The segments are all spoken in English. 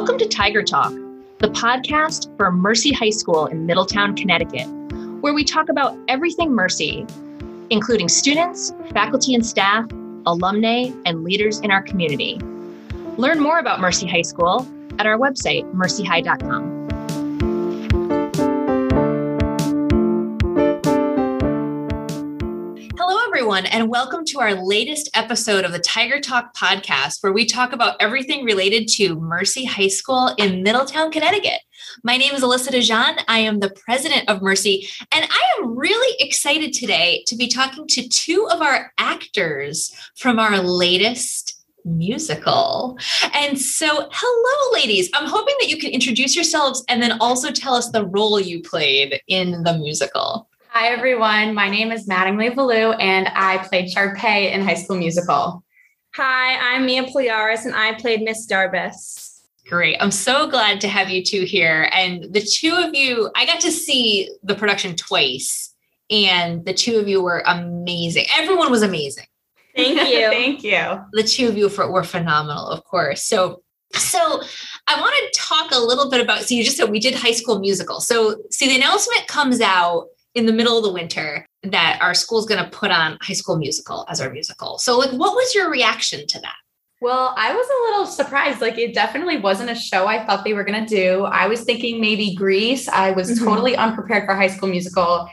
Welcome to Tiger Talk, the podcast for Mercy High School in Middletown, Connecticut, where we talk about everything Mercy, including students, faculty and staff, alumni, and leaders in our community. Learn more about Mercy High School at our website, mercyhigh.com. everyone, and welcome to our latest episode of the Tiger Talk podcast, where we talk about everything related to Mercy High School in Middletown, Connecticut. My name is Alyssa DeJean. I am the president of Mercy, and I am really excited today to be talking to two of our actors from our latest musical. And so, hello, ladies. I'm hoping that you can introduce yourselves and then also tell us the role you played in the musical. Hi, everyone. My name is Mattingly Valou, and I played Sharpay in High School Musical. Hi, I'm Mia Pliaris, and I played Miss Darbus. Great. I'm so glad to have you two here. And the two of you, I got to see the production twice, and the two of you were amazing. Everyone was amazing. Thank you. Thank you. The two of you were phenomenal, of course. So, so I want to talk a little bit about. So you just said we did High School Musical. So, see, the announcement comes out in the middle of the winter that our school's going to put on High School Musical as our musical. So, like, what was your reaction to that? Well, I was a little surprised. Like, it definitely wasn't a show I thought they were going to do. I was thinking maybe Grease. I was mm-hmm. totally unprepared for High School Musical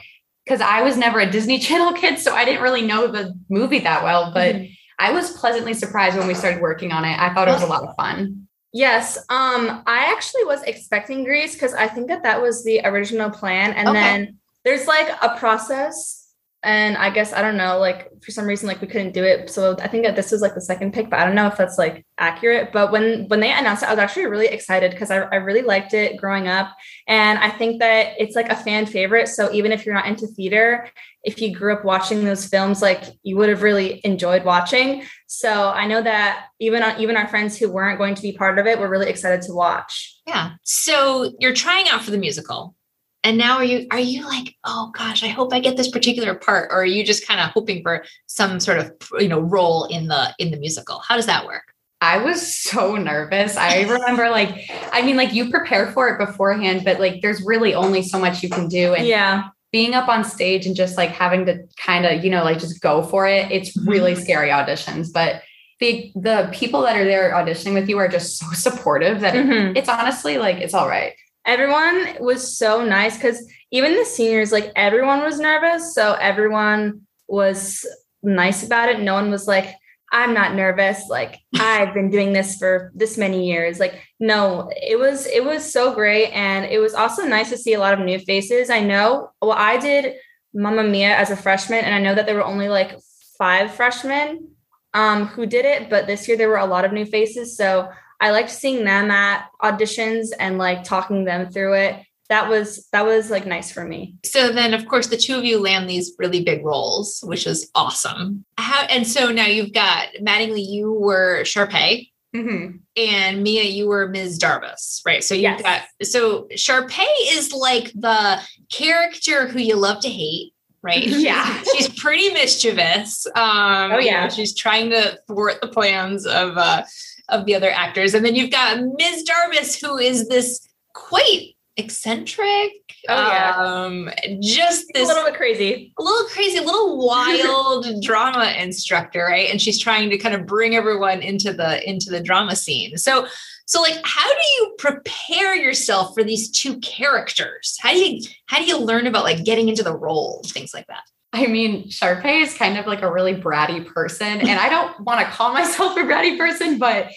because I was never a Disney Channel kid. So I didn't really know the movie that well. But mm-hmm. I was pleasantly surprised when we started working on it. I thought it was a lot of fun. Yes, um, I actually was expecting Grease because I think that that was the original plan, and okay. then there's like a process and i guess i don't know like for some reason like we couldn't do it. So i think that this was like the second pick but i don't know if that's like accurate. But when when they announced it i was actually really excited because I, I really liked it growing up. And i think that it's like a fan favorite. So even if you're not into theater if you grew up watching those films like you would have really enjoyed watching. So i know that even on, even our friends who weren't going to be part of it were really excited to watch. Yeah. So you're trying out for the musical and now are you are you like oh gosh i hope i get this particular part or are you just kind of hoping for some sort of you know role in the in the musical how does that work I was so nervous. I remember like I mean like you prepare for it beforehand but like there's really only so much you can do and yeah being up on stage and just like having to kind of you know like just go for it it's really mm-hmm. scary auditions but the the people that are there auditioning with you are just so supportive that mm-hmm. it, it's honestly like it's all right everyone was so nice because even the seniors, like everyone was nervous. So everyone was nice about it. No one was like, I'm not nervous. Like I've been doing this for this many years. Like, no, it was, it was so great. And it was also nice to see a lot of new faces. I know, well, I did Mamma Mia as a freshman, and I know that there were only like five freshmen um, who did it, but this year there were a lot of new faces. So I liked seeing them at auditions and like talking them through it. That was that was like nice for me. So then of course the two of you land these really big roles, which is awesome. How and so now you've got Mattingly, you were Sharpay. Mm-hmm. And Mia, you were Ms. Darbus, right? So you've yes. got so Sharpay is like the character who you love to hate, right? Yeah. she's pretty mischievous. Um, oh, yeah. You know, she's trying to thwart the plans of uh, of the other actors. And then you've got Ms. Darbus, who is this quite eccentric. Oh yeah. Um, just this a little bit crazy. A little crazy, a little wild drama instructor, right? And she's trying to kind of bring everyone into the into the drama scene. So so like how do you prepare yourself for these two characters? How do you how do you learn about like getting into the role, things like that? I mean, Sharpay is kind of like a really bratty person. And I don't want to call myself a bratty person, but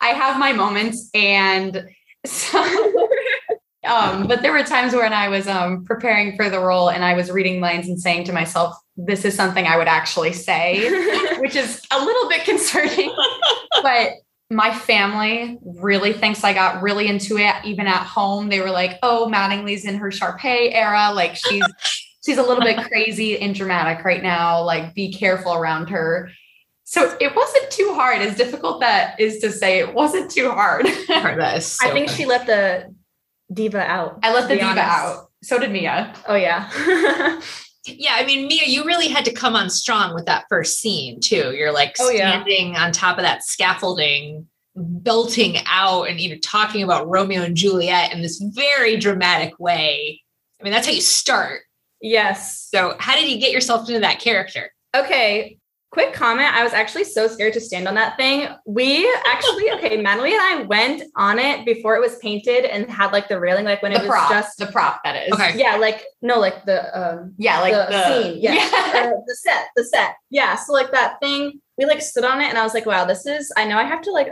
I have my moments. And so, um, but there were times when I was um, preparing for the role and I was reading lines and saying to myself, this is something I would actually say, which is a little bit concerning. but my family really thinks I got really into it. Even at home, they were like, oh, Mattingly's in her Sharpay era. Like she's she's a little bit crazy and dramatic right now. Like, be careful around her. So it wasn't too hard. As difficult that is to say, it wasn't too hard. so I think funny. she let the diva out. I let the diva honest. out. So did Mia. Oh yeah. yeah, I mean, Mia, you really had to come on strong with that first scene too. You're like standing oh, yeah. on top of that scaffolding belting out and you know talking about Romeo and Juliet in this very dramatic way. I mean, that's how you start. Yes. So, how did you get yourself into that character? Okay. Quick comment. I was actually so scared to stand on that thing. We actually, okay, Mattingly and I went on it before it was painted and had like the railing, like when the it was prop, just the prop that is. Okay. yeah, like no, like the um Yeah, like the, the, scene, yeah, Uh, the set, the set, yeah. So like that thing, we like stood on it, and I was like, wow, this is. I know I have to like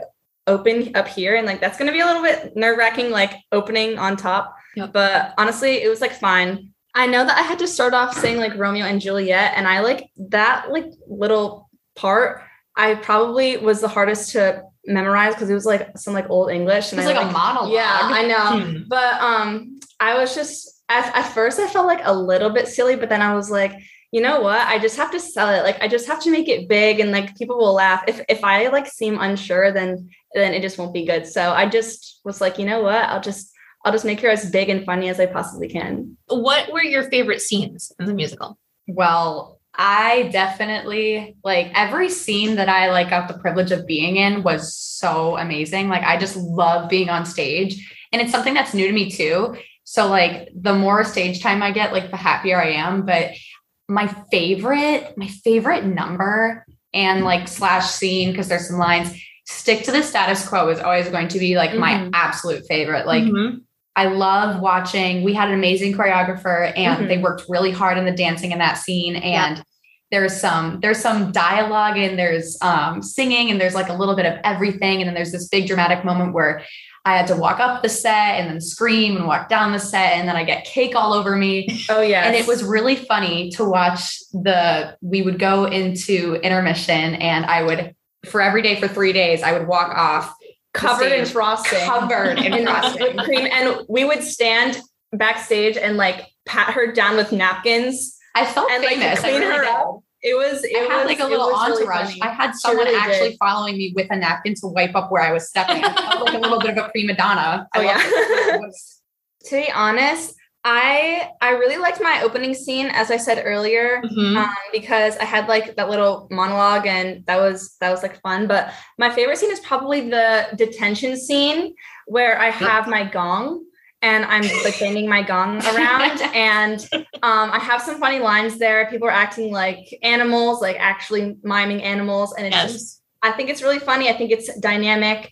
open up here, and like that's gonna be a little bit nerve wracking, like opening on top. Yep. But honestly, it was like fine. I know that I had to start off saying like Romeo and Juliet, and I like that like little part. I probably was the hardest to memorize because it was like some like old English, It and was I like a monologue. yeah, I know. Hmm. But um, I was just at, at first I felt like a little bit silly, but then I was like, you know what? I just have to sell it. Like I just have to make it big, and like people will laugh. If if I like seem unsure, then then it just won't be good. So I just was like, you know what? I'll just I'll just make her as big and funny as I possibly can. What were your favorite scenes in the musical? Well, I definitely like every scene that I like got the privilege of being in was so amazing. Like I just love being on stage and it's something that's new to me too. So like the more stage time I get, like the happier I am, but my favorite my favorite number and like slash scene because there's some lines stick to the status quo is always going to be like my Mhm. absolute favorite. Like Mhm. I love watching. We had an amazing choreographer and Mhm. they worked really hard on the dancing in that scene. And there's some there's some dialogue and there's um singing and there's like a little bit of everything. And then there's this big dramatic moment where I had to walk up the set and then scream and walk down the set and then I get cake all over me. Oh yeah, And it was really funny to watch the we would go into intermission and I would for every day for three days, I would walk off covered in frosting. covered in frosting. cream, and we would stand backstage and like pat her down with napkins I felt and like famous. I clean really her did. up. It was it I had was like a little was really entourage. I had someone really actually did. following me with a napkin to wipe up where I was stepping. I felt like a little bit of a prima donna. I Oh, yeah. to be honest, I I really liked my opening scene, as I said earlier, Mhm. um, because I had like that little monologue, and that was that was like fun. But my favorite scene is probably the detention scene where I have my gong and I'm like banging my gong around, and um, I have some funny lines there. People are acting like animals, like actually miming animals, and it's just I think it's really funny. I think it's dynamic.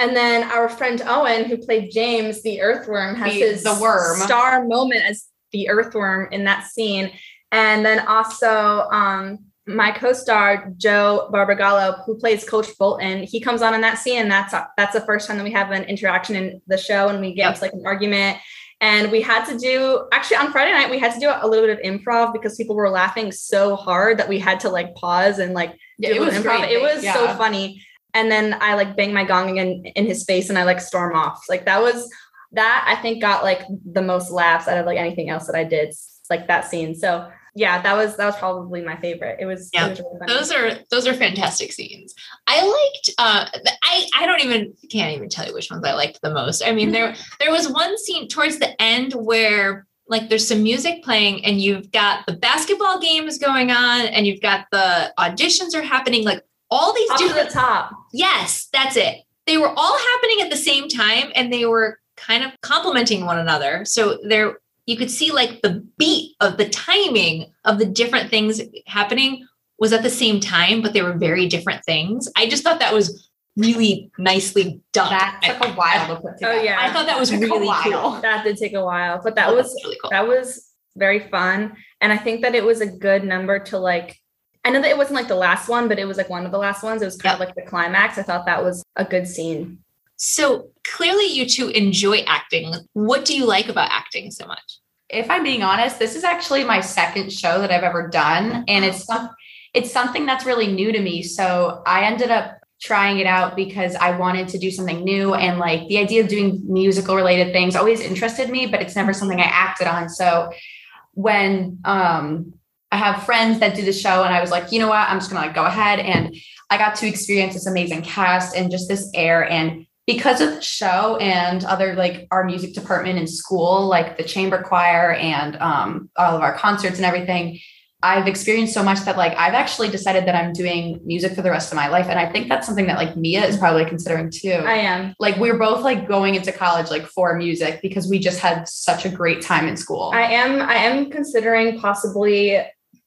And then our friend Owen, who played James, the earthworm, has The- his the worm. star moment as the earthworm in that scene. And then also um, my co-star Joe Barbagallo, who plays Coach Bolton, he comes on in that scene, and that's that's the first time that we have an interaction in the show, and we get Yep. into like an argument. And we had to do actually on Friday night, we had to do a little bit of improv because people were laughing so hard that we had to like pause and like Yeah, do it was improv. great. It was so funny. And then I like bang my gong in, in his face and I like storm off. Like that was that I think got like the most laughs out of like anything else that I did, like that scene. So yeah, that was that was probably my favorite. It was, Yeah. it was really. Those are those are fantastic scenes. I liked uh I I don't even can't even tell you which ones I liked the most. I mean there there was one scene towards the end where like there's some music playing and you've got the basketball games going on and you've got the auditions are happening like all these up to the top. Yes, that's it. They were all happening at the same time and they were kind of complementing one another. So there you could see like the beat of the timing of the different things happening was at the same time, but they were very different things. I just thought that was really nicely done. That took a while to put oh, together. Oh, yeah. I thought that was Took really cool. That did take a while, but I that thought was really cool. that was very fun. And I think that it was a good number to like I know that it wasn't like the last one, but it was like one of the last ones. It was kind of like the climax. I thought that was a good scene. So clearly you two enjoy acting. What do you like about acting so much? if I'm being honest, this is actually my second show that I've ever done, and it's some, it's something that's really new to me. So I ended up trying it out because I wanted to do something new, and like the idea of doing musical related things always interested me, but it's never something I acted on. So when um, I have friends that do the show, and I was like, you know what, I'm just gonna like go ahead, and I got to experience this amazing cast and just this air and because of the show and other like our music department in school, like the chamber choir and um, all of our concerts and everything, I've experienced so much that like I've actually decided that I'm doing music for the rest of my life. And I think that's something that like Mia is probably considering too. I am. Like we're both like going into college like for music because we just had such a great time in school. I am I am considering possibly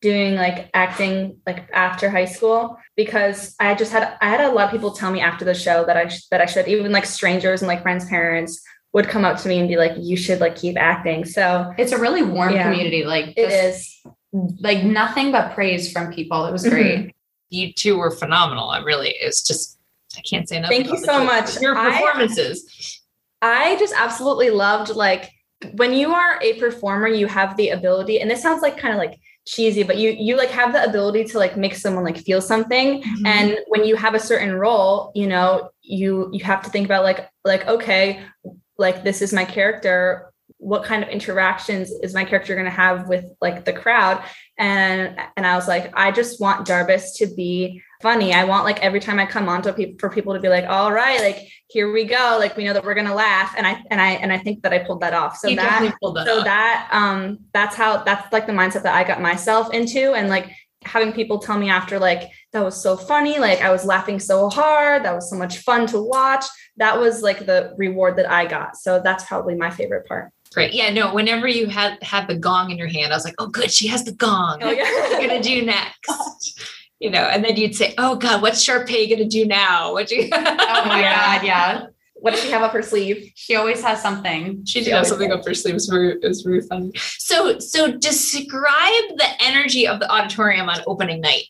doing like acting like after high school because I just had I had a lot of people tell me after the show that I sh- that I should even like strangers and like friends parents would come up to me and be like you should like keep acting. So it's a really warm Yeah. community. Like it just, is. like nothing but praise from people. It was great. Mm-hmm. You two were phenomenal. It really is just I can't say enough. Thank you so much. Your I- performances. I just absolutely loved like when you are a performer, you have the ability, and this sounds like kind of like cheesy, but you you like have the ability to like make someone like feel something. Mm-hmm. And when you have a certain role, you know, you you have to think about like like okay, like this is my character. What kind of interactions is my character going to have with like the crowd? And and I was like, I just want Darbus to be funny. I want like every time I come on to people for people to be like, all right, like here we go. Like we know that we're gonna laugh. And I and I and I think that I pulled that off. So you that that so off. that um that's how that's like the mindset that I got myself into. And like having people tell me after like that was so funny, like I was laughing so hard, that was so much fun to watch. That was like the reward that I got. So that's probably my favorite part. Great. Yeah, no, whenever you had had the gong in your hand, I was like, oh good, she has the gong. Oh, yeah. What are you gonna do next? You know, and then you'd say, Oh God, what's Sharpay gonna do now? What you Oh my god, yeah. What does she have up her sleeve? She always has something. She did She have something does. up her sleeve. It was very, it was very funny. So, so describe the energy of the auditorium on opening night.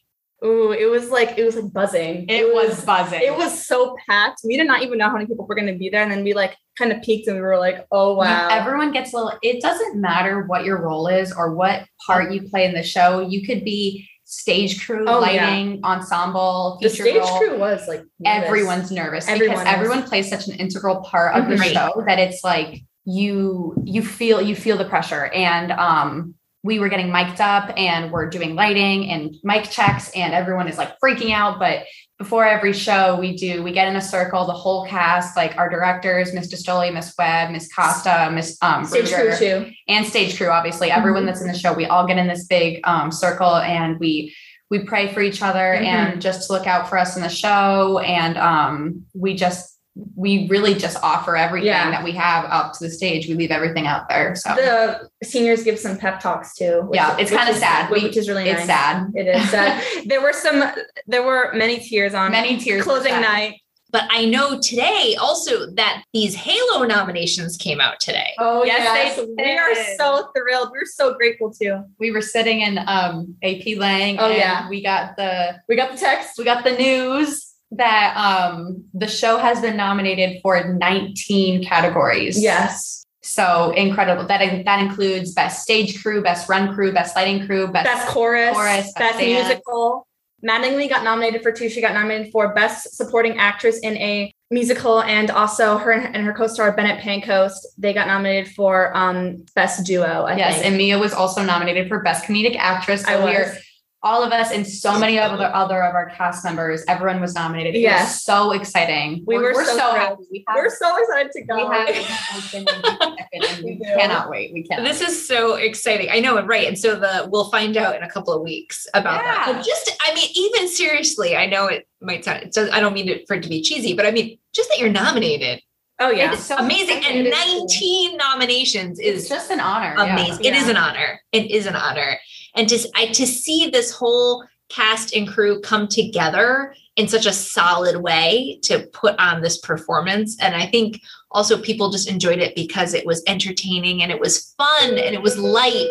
Ooh, it was like it was like buzzing. It, was, buzzing. it was so packed. We did not even know how many people were going to be there, and then we like kind of peaked, and we were like, "Oh wow!" Everyone gets a little, it doesn't matter what your role is or what part you play in the show. You could be stage crew, Oh, yeah. lighting, ensemble, the stage role. crew was like nervous. Everyone's nervous Everyone because is. everyone plays such an integral part of the Mhm. show that it's like you you feel you feel the pressure and um we were getting mic'd up and we're doing lighting and mic checks and everyone is like freaking out. But before every show we do we get in a circle the whole cast like our directors miss Distoli, miss webb miss costa miss um stage Bruger, crew too. and stage crew obviously. Everyone that's in the show we all get in this big um, circle and we we pray for each other Mhm. and just to look out for us in the show. And um, we just we really just offer everything Yeah. that we have up to the stage we leave everything out there so The seniors give some pep talks too. which- Yeah, it's kinda sad. which, We- is really it's nice. sad It is sad. there were some. There were many tears on many tears closing night. But I know today also that these Halo nominations came out today. Oh Yes, they we are so thrilled. We're so grateful too. we were sitting in um ap lang Oh, and yeah. we got the We got the text. we got the news that um the show has been nominated for 19 categories Yes. So incredible. That that includes best stage crew, best run crew, best lighting crew, best, Best chorus, chorus, best best musical. Mattingly got nominated for two. She got nominated for best supporting actress in a musical, and also her and her co-star Bennett Pancoast. They got nominated for um best duo. I yes, think. and Mia was also nominated for best comedic actress. So I was. All of us and so many of other other of our cast members. Everyone was nominated. It was Yes. so exciting. We We're, were we're so so, happy. We have, We're so excited to we go. have and We we cannot wait. We cannot. This is so exciting. I know, right? And so the we'll find out in a couple of weeks about that. But just, I mean, even seriously, I know it might sound. It does, I don't mean it for it to be cheesy, but I mean, just that you're nominated, oh yeah. it's amazing. And It is cool. 19 nominations it's is just an honor. yeah. amazing. It is Yeah. an honor. It is an honor. And just I to see this whole cast and crew come together in such a solid way to put on this performance. And I think also people just enjoyed it because it was entertaining and it was fun and it was light.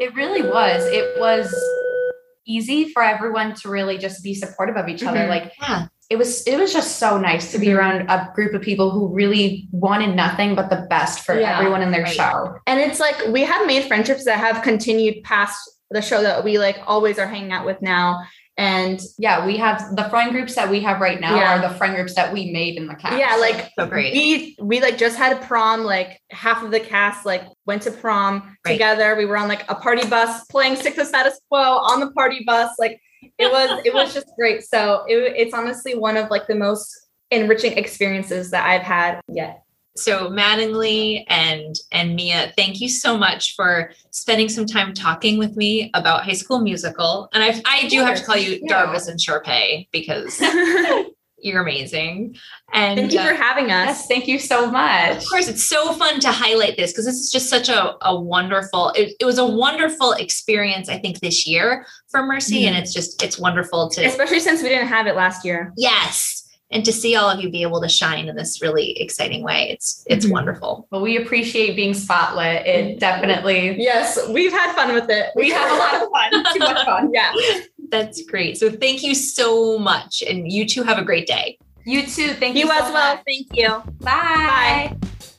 It really was. It was easy for everyone to really just be supportive of each other. Mhm. Like Yeah. It was it was just so nice to be Mhm. around a group of people who really wanted nothing but the best for Yeah, everyone in their right. show. And it's like we have made friendships that have continued past the show that we like always are hanging out with now. And Yeah, we have the friend groups that we have right now Yeah. are the friend groups that we made in the cast. yeah, like So great. we we like just had a prom like half of the cast like went to prom Right. together we were on like a party bus playing six of status quo on the party bus like it was it was just great so it, it's honestly one of like the most enriching experiences that i've had yet So Mattingly and and Mia, thank you so much for spending some time talking with me about High School Musical. And I I do have to call you Yeah. Darbus and Sharpay because you're amazing. And Thank you uh, for having us. Yes, thank you so much. of course, it's so fun to highlight this because this is just such a, a wonderful, it, it was a wonderful experience, I think, this year for Mercy. And it's just, it's wonderful to, Especially since we didn't have it last year. yes. And to see all of you be able to shine in this really exciting way. It's, it's Mhm. wonderful. Well, we appreciate being spotlit. It definitely Yes, we've had fun with it. we have a lot of fun. Too much fun. Yeah. That's great. So thank you so much. And you two have a great day. You too. Thank you. You so as well. much. Thank you. Bye. Hello,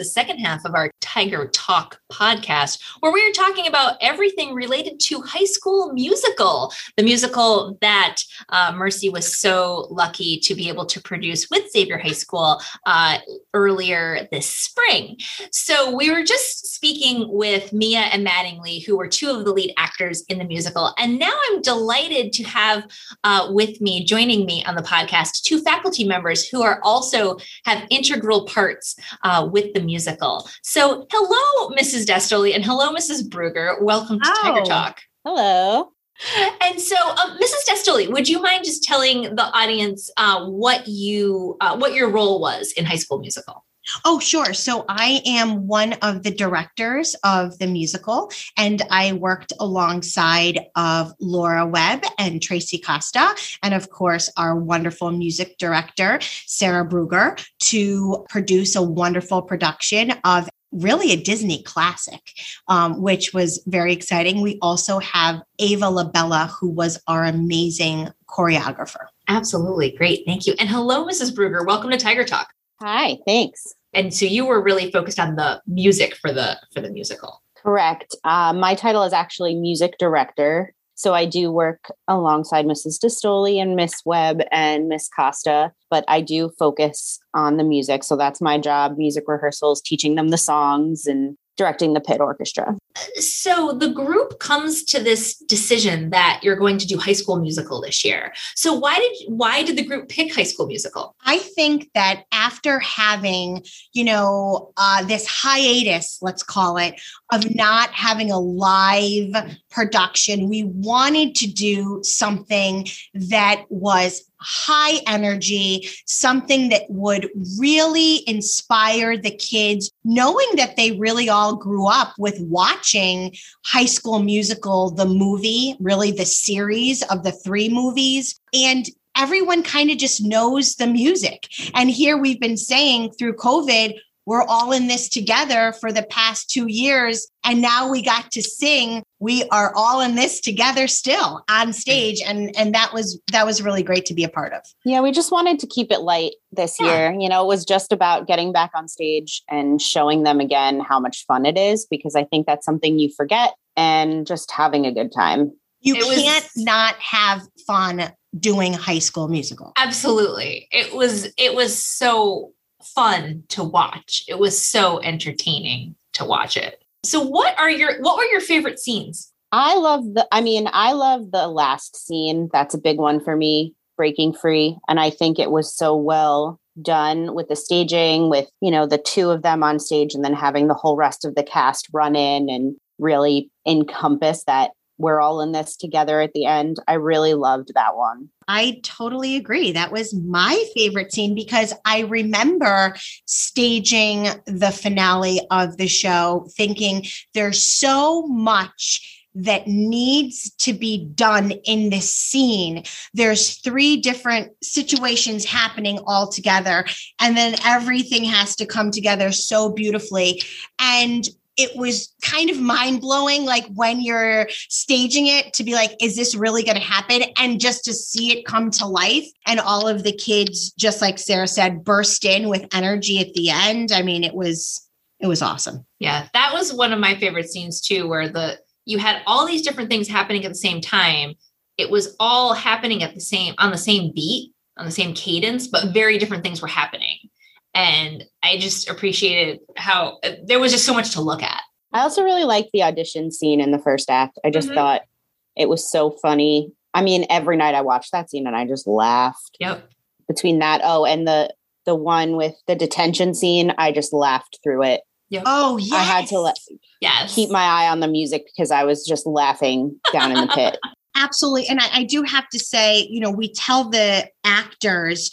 the second half of our Tiger Talk podcast, where we are talking about everything related to High School Musical, the musical that uh, Mercy was so lucky to be able to produce with Xavier High School uh, earlier this spring. So we were just speaking with Mia and Mattingly, who were two of the lead actors in the musical, and now I'm delighted to have uh, with me, joining me on the podcast, two faculty members who are also have integral parts uh, with the musical. So, hello, Mrs. Destoli, and hello, Mrs. Bruger. Welcome to Tiger Oh. Talk. Hello. And so, um, Mrs. Destoli, would you mind just telling the audience uh, what you uh, what your role was in High School Musical? Oh, sure. So I am one of the directors of the musical, and I worked alongside of Laura Webb and Tracy Costa, and of course our wonderful music director Sarah Bruger, to produce a wonderful production of really a Disney classic, um, which was very exciting. We also have Ava Labella, who was our amazing choreographer. Absolutely, great, thank you. And hello, Mrs. Bruger. Welcome to Tiger Talk. Hi, thanks. And so you were really focused on the music for the for the musical. Correct. Uh, my title is actually music director. So I do work alongside Mrs. Distoli and Miss Webb and Miss Costa, but I do focus on the music. So that's my job music rehearsals, teaching them the songs and directing the pit orchestra. So the group comes to this decision that you're going to do High School Musical this year. So why did why did the group pick High School Musical? I think that after having, you know, uh, this hiatus, let's call it, of not having a live production, we wanted to do something that was high energy, something that would really inspire the kids, knowing that they really all grew up with watching High School Musical, the movie, really the series of the three movies. And everyone kind of just knows the music. And here we've been saying through COVID, we're all in this together for the past two years. And now we got to sing. We are all in this together still on stage. And, and that was, that was really great to be a part of. Yeah, we just wanted to keep it light this Yeah. year. You know, it was just about getting back on stage and showing them again how much fun it is because I think that's something you forget and just having a good time. You It can't not have fun doing high school musical. Absolutely. It was it was so fun to watch. It was so entertaining to watch it. So what are your what were your favorite scenes? I love the, I mean, I love the last scene. That's a big one for me, breaking free. And I think it was so well done with the staging, with, you know, the two of them on stage and then having the whole rest of the cast run in and really encompass that we're all in this together at the end. I really loved that one. I totally agree. That was my favorite scene because I remember staging the finale of the show thinking there's so much that needs to be done in this scene. There's three different situations happening all together, and then everything has to come together so beautifully. And it was kind of mind blowing, like when you're staging it to be like, is this really going to happen? And just to see it come to life and all of the kids, just like Sarah said, burst in with energy at the end. I mean, it was, it was awesome. Yeah. That was one of my favorite scenes too, where the, you had all these different things happening at the same time. It was all happening at the same, on the same beat, on the same cadence, but very different things were happening and I just appreciated how there was just so much to look at. I also really liked the audition scene in the first act. I just mm-hmm. thought it was so funny. I mean, every night I watched that scene and I just laughed. Yep. Between that, oh, and the the one with the detention scene, I just laughed through it. Yep. Oh, yeah. I had to let yes. keep my eye on the music because I was just laughing down in the pit. Absolutely. And I, I, do have to say, you know, we tell the actors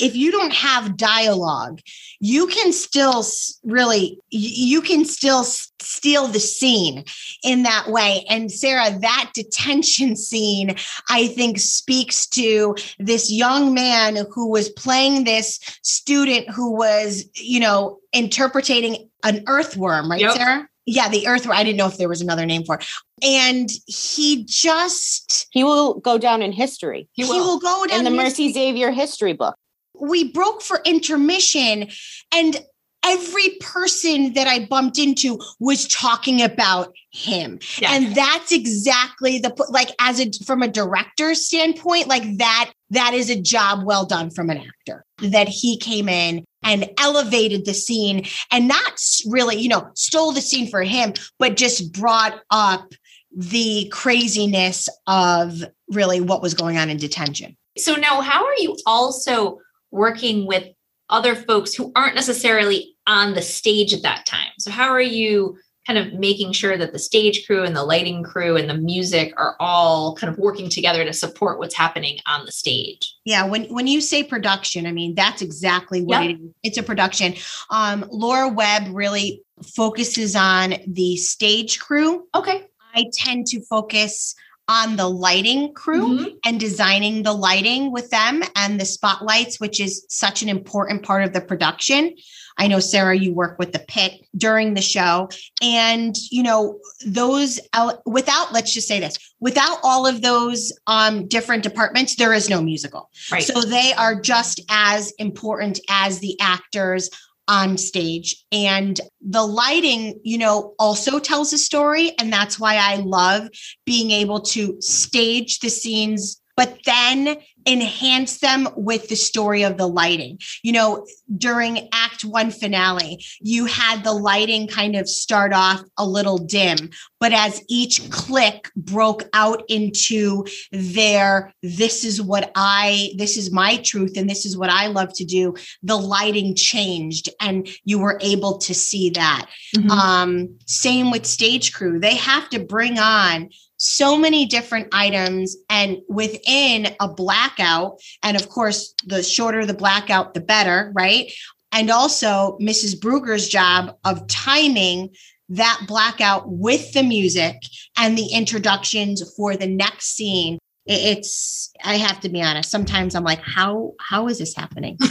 if you don't have dialogue, you can still really, you can still steal the scene in that way. And Sarah, that detention scene, I think speaks to this young man who was playing this student who was, you know, interpreting an earthworm, right, yep. Sarah? Yeah, the earthworm. I didn't know if there was another name for it. And he just he will go down in history. He will, he will go down in the Mercy Xavier history book we broke for intermission and every person that I bumped into was talking about him. Yeah. And that's exactly the like as a from a director's standpoint, like that that is a job well done from an actor. That he came in and elevated the scene and not really, you know, stole the scene for him, but just brought up the craziness of really what was going on in detention. So now how are you also working with other folks who aren't necessarily on the stage at that time. So, how are you kind of making sure that the stage crew and the lighting crew and the music are all kind of working together to support what's happening on the stage? Yeah, when when you say production, I mean that's exactly what yep. it is. It's a production. Um, Laura Webb really focuses on the stage crew. Okay. I tend to focus on the lighting crew mm-hmm. and designing the lighting with them and the spotlights, which is such an important part of the production. I know, Sarah, you work with the pit during the show. And, you know, those without, let's just say this, without all of those um, different departments, there is no musical. Right. So they are just as important as the actors on stage. And the lighting, you know, also tells a story. And that's why I love being able to stage the scenes, but then enhance them with the story of the lighting. You know, during act one finale, you had the lighting kind of start off a little dim, but as each click broke out into their, this is what I, this is my truth, and this is what I love to do, the lighting changed and you were able to see that. Mm-hmm. Um, same with stage crew. They have to bring on so many different items and within a blackout and of course the shorter the blackout the better right? And also mrs bruger's job of timing that blackout with the music and the introductions for the next scene. It's i have to be honest sometimes i'm like how how is this happening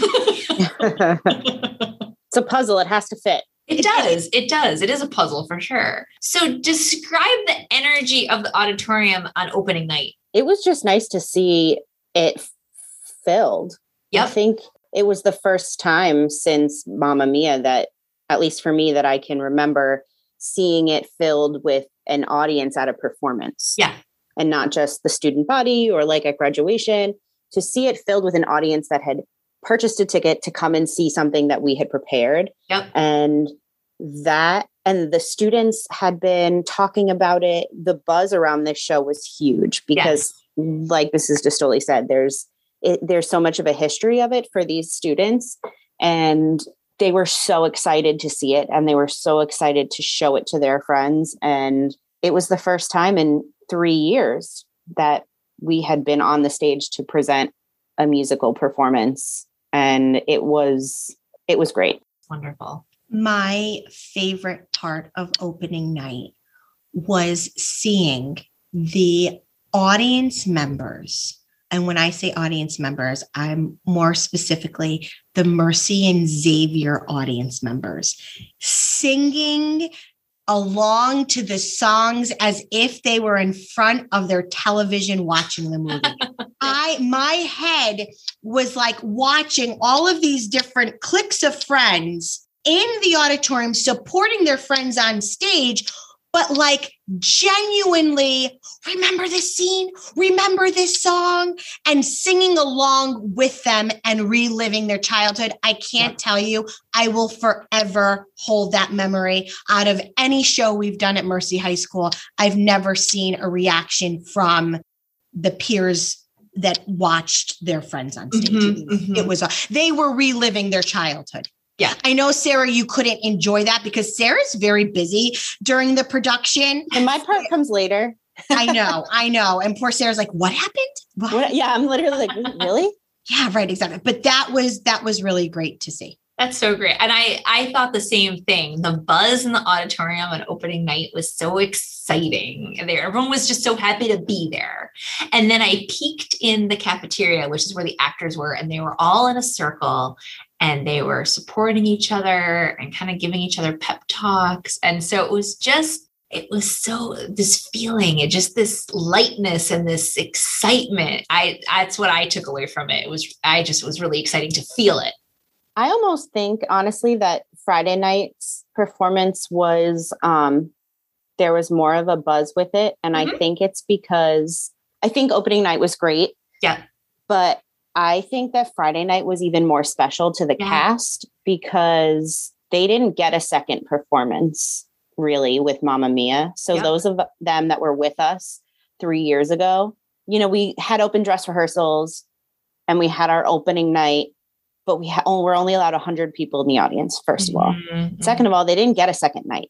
it's a puzzle it has to fit it does. It does. It is a puzzle for sure. So, describe the energy of the auditorium on opening night. It was just nice to see it filled. Yep. I think it was the first time since Mamma Mia that, at least for me, that I can remember seeing it filled with an audience at a performance. Yeah. And not just the student body or like at graduation, to see it filled with an audience that had purchased a ticket to come and see something that we had prepared. Yep. And that and the students had been talking about it. The buzz around this show was huge because, yes. like Mrs. Distoli said, there's it, there's so much of a history of it for these students, and they were so excited to see it, and they were so excited to show it to their friends. And it was the first time in three years that we had been on the stage to present a musical performance and it was it was great. Wonderful. My favorite part of opening night was seeing the audience members. And when i say audience members i'm more specifically the mercy and xavier audience members singing along to the songs as if they were in front of their television watching the movie. I my head was like watching all of these different cliques of friends in the auditorium supporting their friends on stage but like genuinely remember this scene, remember this song, and singing along with them and reliving their childhood. I can't tell you, I will forever hold that memory out of any show we've done at Mercy High School. I've never seen a reaction from the peers that watched their friends on stage. Mhm, mhm. It was, they were reliving their childhood. Yeah. I know, Sarah, you couldn't enjoy that because Sarah's very busy during the production. And my part comes later. I know, I know. And poor Sarah's like, what happened? What? What, yeah, I'm literally like, mm, really? Yeah, right, exactly. But that was that was really great to see. That's so great. And I I thought the same thing. The buzz in the auditorium on opening night was so exciting. There everyone was just so happy to be there. And then I peeked in the cafeteria, which is where the actors were, and they were all in a circle and they were supporting each other and kind of giving each other pep talks. And so it was just it was so this feeling it just this lightness and this excitement i that's what i took away from it it was i just was really exciting to feel it I almost think, honestly, that Friday night's performance was um there was more of a buzz with it. And I Mhm. think it's because I think opening night was great. Yeah. But I think that Friday night was even more special to the Yeah. cast because they didn't get a second performance really with Mamma Mia. So Yeah. those of them that were with us three years ago, you know, we had open dress rehearsals and we had our opening night, but we ha- oh, we're only allowed 100 people in the audience, first of all. Mhm. Second of all, they didn't get a second night.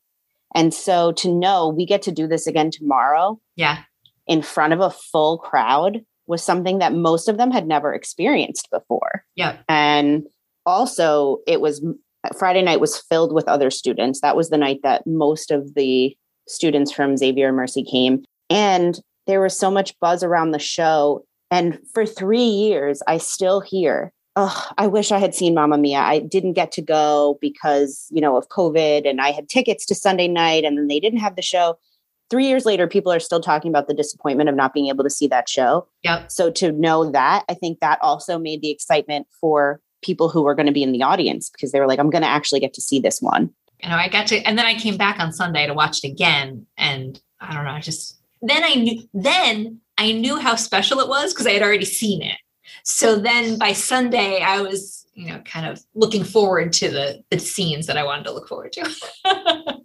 And so to know we get to do this again tomorrow yeah in front of a full crowd was something that most of them had never experienced before. yeah And also, it was Friday night was filled with other students. That was the night that most of the students from Xavier Mercy came. And there was so much buzz around the show. And for three years, I still hear, oh, I wish I had seen Mamma Mia. I didn't get to go because, you know, of COVID and I had tickets to Sunday night and then they didn't have the show. Three years later, people are still talking about the disappointment of not being able to see that show. Yep. So to know that, I think that also made the excitement for people who were going to be in the audience because they were like, I'm going to actually get to see this one. you know i got to and then i came back on sunday to watch it again and i don't know i just then i knew then i knew how special it was because i had already seen it so then by sunday i was you know kind of looking forward to the the scenes that i wanted to look forward to.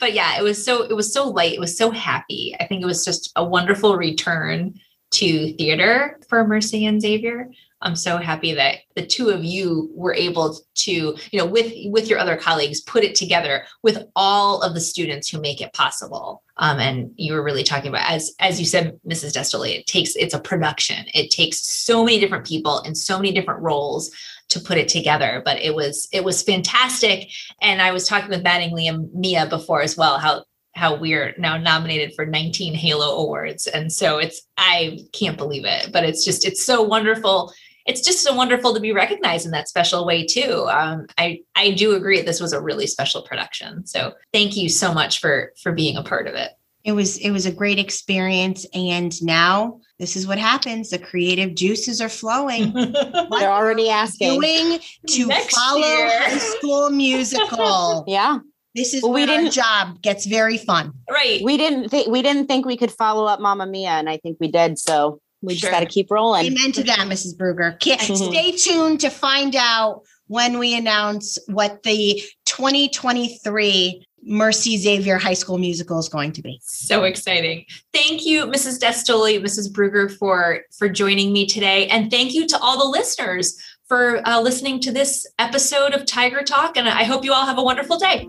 But yeah it was so it was so light it was so happy. I think it was just a wonderful return to theater for mercy and xavier. I'm so happy that the two of you were able to you know with with your other colleagues put it together with all of the students who make it possible. Um, and you were really talking about as as you said mrs destoli it takes it's a production. It takes so many different people and so many different roles to put it together but it was it was fantastic and i was talking with mattingly and mia before as well how how we're now nominated for 19 halo awards and so it's i can't believe it but it's just it's so wonderful it's just so wonderful to be recognized in that special way too. Um, I I do agree this was a really special production. So thank you so much for for being a part of it. It was it was a great experience, and now this is what happens: the creative juices are flowing. They're already asking. Doing to Next follow year. High School Musical. Yeah. This is Well, we where our didn't- job gets very fun. right. We didn't think we didn't think we could follow up Mamma Mia, and I think we did. So we Sure. just got to keep rolling. Amen to that, Mrs. Bruger. Mhm. Stay tuned to find out when we announce what the 2023 Mercy Xavier High School Musical is going to be. So exciting. Thank you, Mrs. Destoli, Mrs. Bruger, for for joining me today. And thank you to all the listeners for uh, listening to this episode of Tiger Talk. And I hope you all have a wonderful day.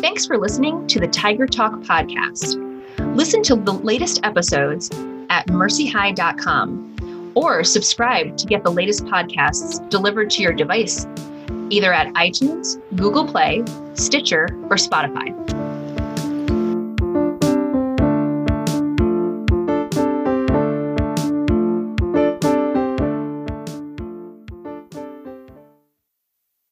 Thanks for listening to the Tiger Talk podcast. Listen to the latest episodes at mercyhigh.com or subscribe to get the latest podcasts delivered to your device, either at iTunes, Google Play, Stitcher, or Spotify.